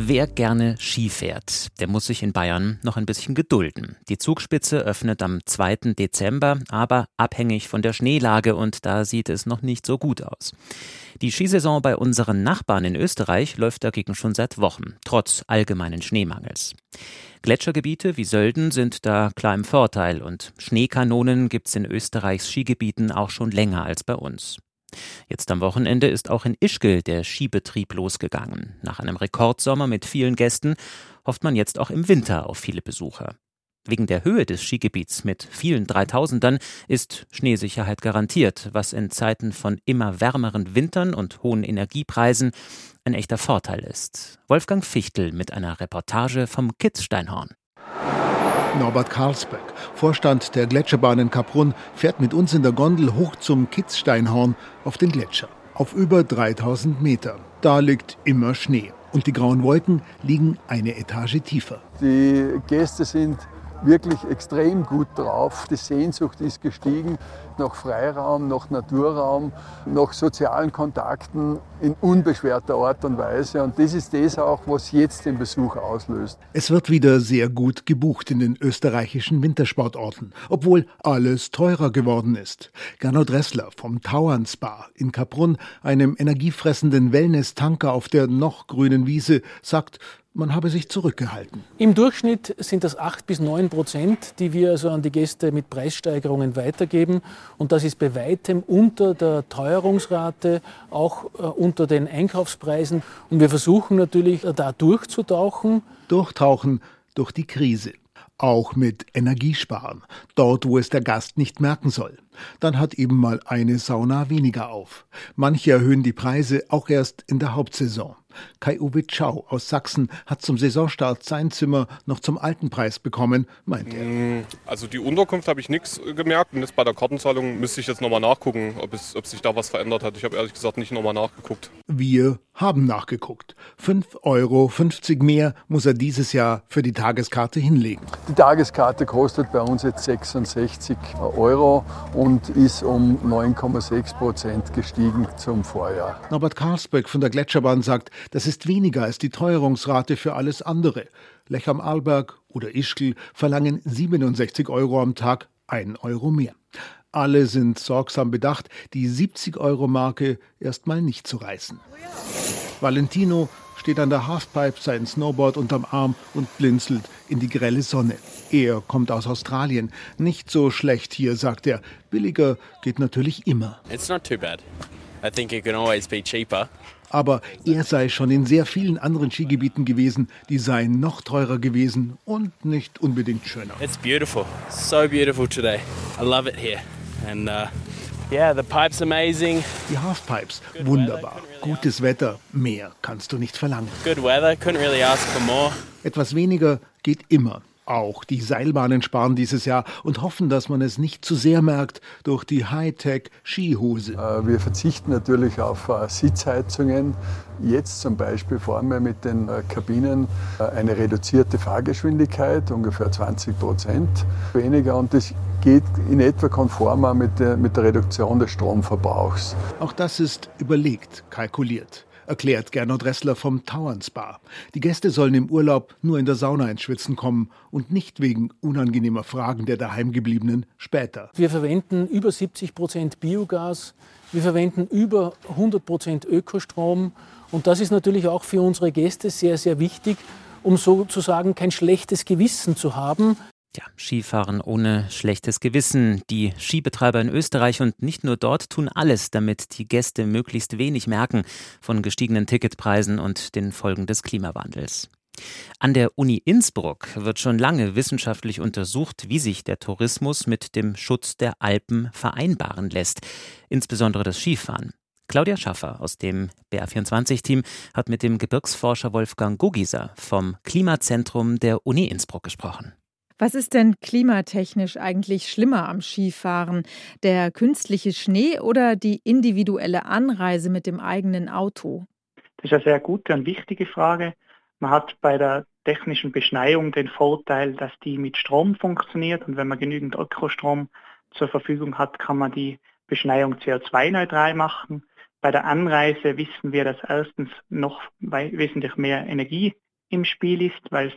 Wer gerne Ski fährt, der muss sich in Bayern noch ein bisschen gedulden. Die Zugspitze öffnet am 2. Dezember, aber abhängig von der Schneelage und da sieht es noch nicht so gut aus. Die Skisaison bei unseren Nachbarn in Österreich läuft dagegen schon seit Wochen, trotz allgemeinen Schneemangels. Gletschergebiete wie Sölden sind da klar im Vorteil und Schneekanonen gibt's in Österreichs Skigebieten auch schon länger als bei uns. Jetzt am Wochenende ist auch in Ischgl der Skibetrieb losgegangen. Nach einem Rekordsommer mit vielen Gästen hofft man jetzt auch im Winter auf viele Besucher. Wegen der Höhe des Skigebiets mit vielen Dreitausendern ist Schneesicherheit garantiert, was in Zeiten von immer wärmeren Wintern und hohen Energiepreisen ein echter Vorteil ist. Wolfgang Fichtel mit einer Reportage vom Kitzsteinhorn. Norbert Karlsberg, Vorstand der Gletscherbahn in Kaprun, fährt mit uns in der Gondel hoch zum Kitzsteinhorn auf den Gletscher. Auf über 3000 Meter. Da liegt immer Schnee. Und die grauen Wolken liegen eine Etage tiefer. Die Gäste sind wirklich extrem gut drauf. Die Sehnsucht ist gestiegen nach Freiraum, nach Naturraum, nach sozialen Kontakten in unbeschwerter Art und Weise. Und das ist das auch, was jetzt den Besuch auslöst. Es wird wieder sehr gut gebucht in den österreichischen Wintersportorten, obwohl alles teurer geworden ist. Gernot Dressler vom Tauern in Kaprun, einem energiefressenden Wellness-Tanker auf der noch grünen Wiese, sagt, man habe sich zurückgehalten. Im Durchschnitt sind das 8 bis 9 Prozent, die wir also an die Gäste mit Preissteigerungen weitergeben. Und das ist bei weitem unter der Teuerungsrate, auch äh, unter den Einkaufspreisen. Und wir versuchen natürlich äh, da durchzutauchen. Durchtauchen durch die Krise. Auch mit Energiesparen, dort wo es der Gast nicht merken soll. Dann hat eben mal eine Sauna weniger auf. Manche erhöhen die Preise auch erst in der Hauptsaison. Kai-Uwe Tschau aus Sachsen hat zum Saisonstart sein Zimmer noch zum alten Preis bekommen, meint er. Mm, also die Unterkunft habe ich nichts gemerkt und jetzt bei der Kartenzahlung müsste ich jetzt nochmal nachgucken, ob, es, ob sich da was verändert hat. Ich habe ehrlich gesagt nicht nochmal nachgeguckt. Wir haben nachgeguckt. 5,50 Euro mehr muss er dieses Jahr für die Tageskarte hinlegen. Die Tageskarte kostet bei uns jetzt 66 Euro und ist um 9,6 Prozent gestiegen zum Vorjahr. Norbert Karlsbeck von der Gletscherbahn sagt, das ist weniger als die Teuerungsrate für alles andere. Lech am Arlberg oder Ischgl verlangen 67 Euro am Tag, 1 Euro mehr. Alle sind sorgsam bedacht, die 70-Euro-Marke erstmal nicht zu reißen. Valentino steht an der Halfpipe, sein Snowboard unterm Arm und blinzelt in die grelle Sonne. Er kommt aus Australien. Nicht so schlecht hier, sagt er. Billiger geht natürlich immer. It's not too bad. I think it can always be cheaper aber er sei schon in sehr vielen anderen Skigebieten gewesen, die seien noch teurer gewesen und nicht unbedingt schöner. It's beautiful, so beautiful today. I love it here. And uh, yeah, the pipe's amazing. Die Halfpipes, wunderbar. Gutes Wetter, mehr kannst du nicht verlangen. Good weather, couldn't really ask for more. Etwas weniger geht immer. Auch die Seilbahnen sparen dieses Jahr und hoffen, dass man es nicht zu sehr merkt durch die Hightech-Skihose. Äh, wir verzichten natürlich auf äh, Sitzheizungen. Jetzt zum Beispiel fahren wir mit den äh, Kabinen eine reduzierte Fahrgeschwindigkeit, ungefähr 20 Prozent weniger. Und das geht in etwa konform mit der, mit der Reduktion des Stromverbrauchs. Auch das ist überlegt, kalkuliert erklärt Gernot Ressler vom Tauern Spa. Die Gäste sollen im Urlaub nur in der Sauna ins Schwitzen kommen und nicht wegen unangenehmer Fragen der Daheimgebliebenen später. Wir verwenden über 70 Prozent Biogas, wir verwenden über 100 Prozent Ökostrom und das ist natürlich auch für unsere Gäste sehr, sehr wichtig, um sozusagen kein schlechtes Gewissen zu haben, ja, Skifahren ohne schlechtes Gewissen. Die Skibetreiber in Österreich und nicht nur dort tun alles, damit die Gäste möglichst wenig merken von gestiegenen Ticketpreisen und den Folgen des Klimawandels. An der Uni Innsbruck wird schon lange wissenschaftlich untersucht, wie sich der Tourismus mit dem Schutz der Alpen vereinbaren lässt, insbesondere das Skifahren. Claudia Schaffer aus dem BR24-Team hat mit dem Gebirgsforscher Wolfgang Gugiser vom Klimazentrum der Uni Innsbruck gesprochen. Was ist denn klimatechnisch eigentlich schlimmer am Skifahren? Der künstliche Schnee oder die individuelle Anreise mit dem eigenen Auto? Das ist eine sehr gute und wichtige Frage. Man hat bei der technischen Beschneiung den Vorteil, dass die mit Strom funktioniert und wenn man genügend Ökostrom zur Verfügung hat, kann man die Beschneiung CO2-neutral machen. Bei der Anreise wissen wir, dass erstens noch wesentlich mehr Energie im Spiel ist, weil es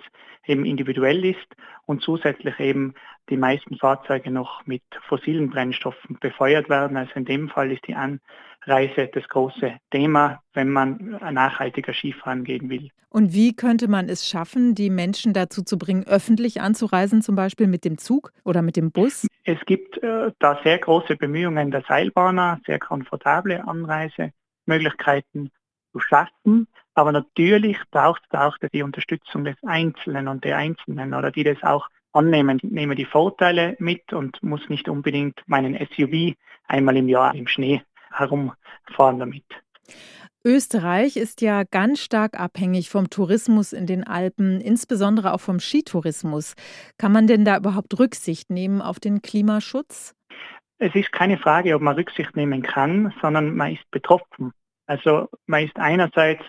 eben individuell ist und zusätzlich eben die meisten Fahrzeuge noch mit fossilen Brennstoffen befeuert werden. Also in dem Fall ist die Anreise das große Thema, wenn man nachhaltiger Skifahren gehen will. Und wie könnte man es schaffen, die Menschen dazu zu bringen, öffentlich anzureisen, zum Beispiel mit dem Zug oder mit dem Bus? Es gibt äh, da sehr große Bemühungen der Seilbahner, sehr komfortable Anreisemöglichkeiten zu schaffen. Aber natürlich braucht es auch die Unterstützung des Einzelnen und der Einzelnen oder die das auch annehmen, nehme die Vorteile mit und muss nicht unbedingt meinen SUV einmal im Jahr im Schnee herumfahren damit. Österreich ist ja ganz stark abhängig vom Tourismus in den Alpen, insbesondere auch vom Skitourismus. Kann man denn da überhaupt Rücksicht nehmen auf den Klimaschutz? Es ist keine Frage, ob man Rücksicht nehmen kann, sondern man ist betroffen. Also man ist einerseits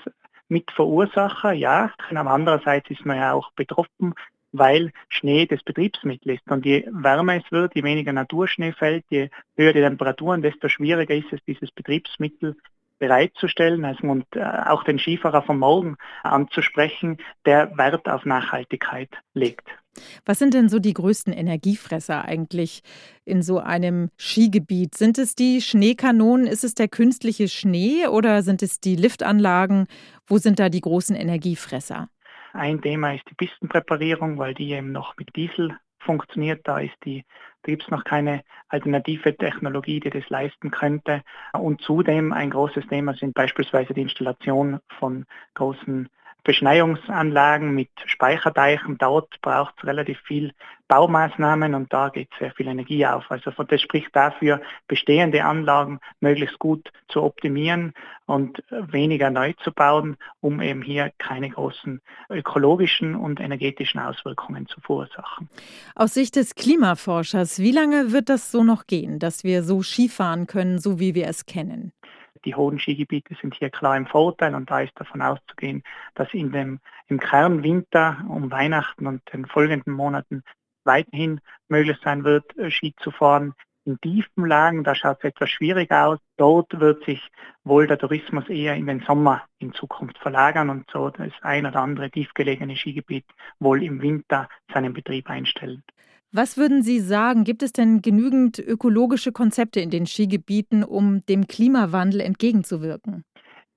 Mitverursacher, ja, aber andererseits ist man ja auch betroffen, weil Schnee das Betriebsmittel ist. Und je wärmer es wird, je weniger Naturschnee fällt, je höher die Temperaturen, desto schwieriger ist es, dieses Betriebsmittel bereitzustellen also und äh, auch den Skifahrer von morgen anzusprechen, der Wert auf Nachhaltigkeit legt. Was sind denn so die größten Energiefresser eigentlich in so einem Skigebiet? Sind es die Schneekanonen? Ist es der künstliche Schnee oder sind es die Liftanlagen? Wo sind da die großen Energiefresser? Ein Thema ist die Pistenpräparierung, weil die eben noch mit Diesel funktioniert. Da da gibt es noch keine alternative Technologie, die das leisten könnte. Und zudem ein großes Thema sind beispielsweise die Installation von großen Beschneiungsanlagen mit Speicherdeichen. Dort braucht es relativ viel Baumaßnahmen und da geht sehr viel Energie auf. Also das spricht dafür, bestehende Anlagen möglichst gut zu optimieren und weniger neu zu bauen, um eben hier keine großen ökologischen und energetischen Auswirkungen zu verursachen. Aus Sicht des Klimaforschers, wie lange wird das so noch gehen, dass wir so Skifahren können, so wie wir es kennen? Die hohen Skigebiete sind hier klar im Vorteil und da ist davon auszugehen, dass in dem, im Kernwinter um Weihnachten und den folgenden Monaten weiterhin möglich sein wird, äh, Ski zu fahren. In tiefen Lagen, da schaut es etwas schwieriger aus. Dort wird sich wohl der Tourismus eher in den Sommer in Zukunft verlagern und so das ein oder andere tiefgelegene Skigebiet wohl im Winter seinen Betrieb einstellen. Was würden Sie sagen, gibt es denn genügend ökologische Konzepte in den Skigebieten, um dem Klimawandel entgegenzuwirken?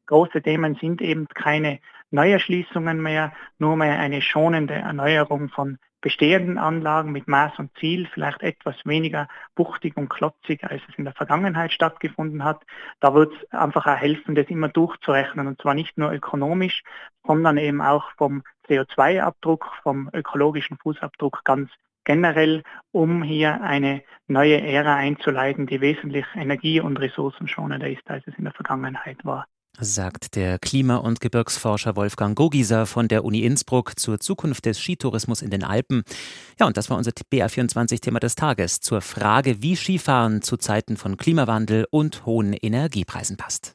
Große Themen sind eben keine Neuerschließungen mehr, nur mehr eine schonende Erneuerung von bestehenden Anlagen mit Maß und Ziel, vielleicht etwas weniger buchtig und klotzig, als es in der Vergangenheit stattgefunden hat. Da wird es einfach auch helfen, das immer durchzurechnen und zwar nicht nur ökonomisch, sondern eben auch vom CO2-Abdruck, vom ökologischen Fußabdruck ganz generell, um hier eine neue Ära einzuleiten, die wesentlich energie- und ressourcenschonender ist, als es in der Vergangenheit war. Sagt der Klima- und Gebirgsforscher Wolfgang Gogieser von der Uni Innsbruck zur Zukunft des Skitourismus in den Alpen. Ja, und das war unser BR24-Thema des Tages zur Frage, wie Skifahren zu Zeiten von Klimawandel und hohen Energiepreisen passt.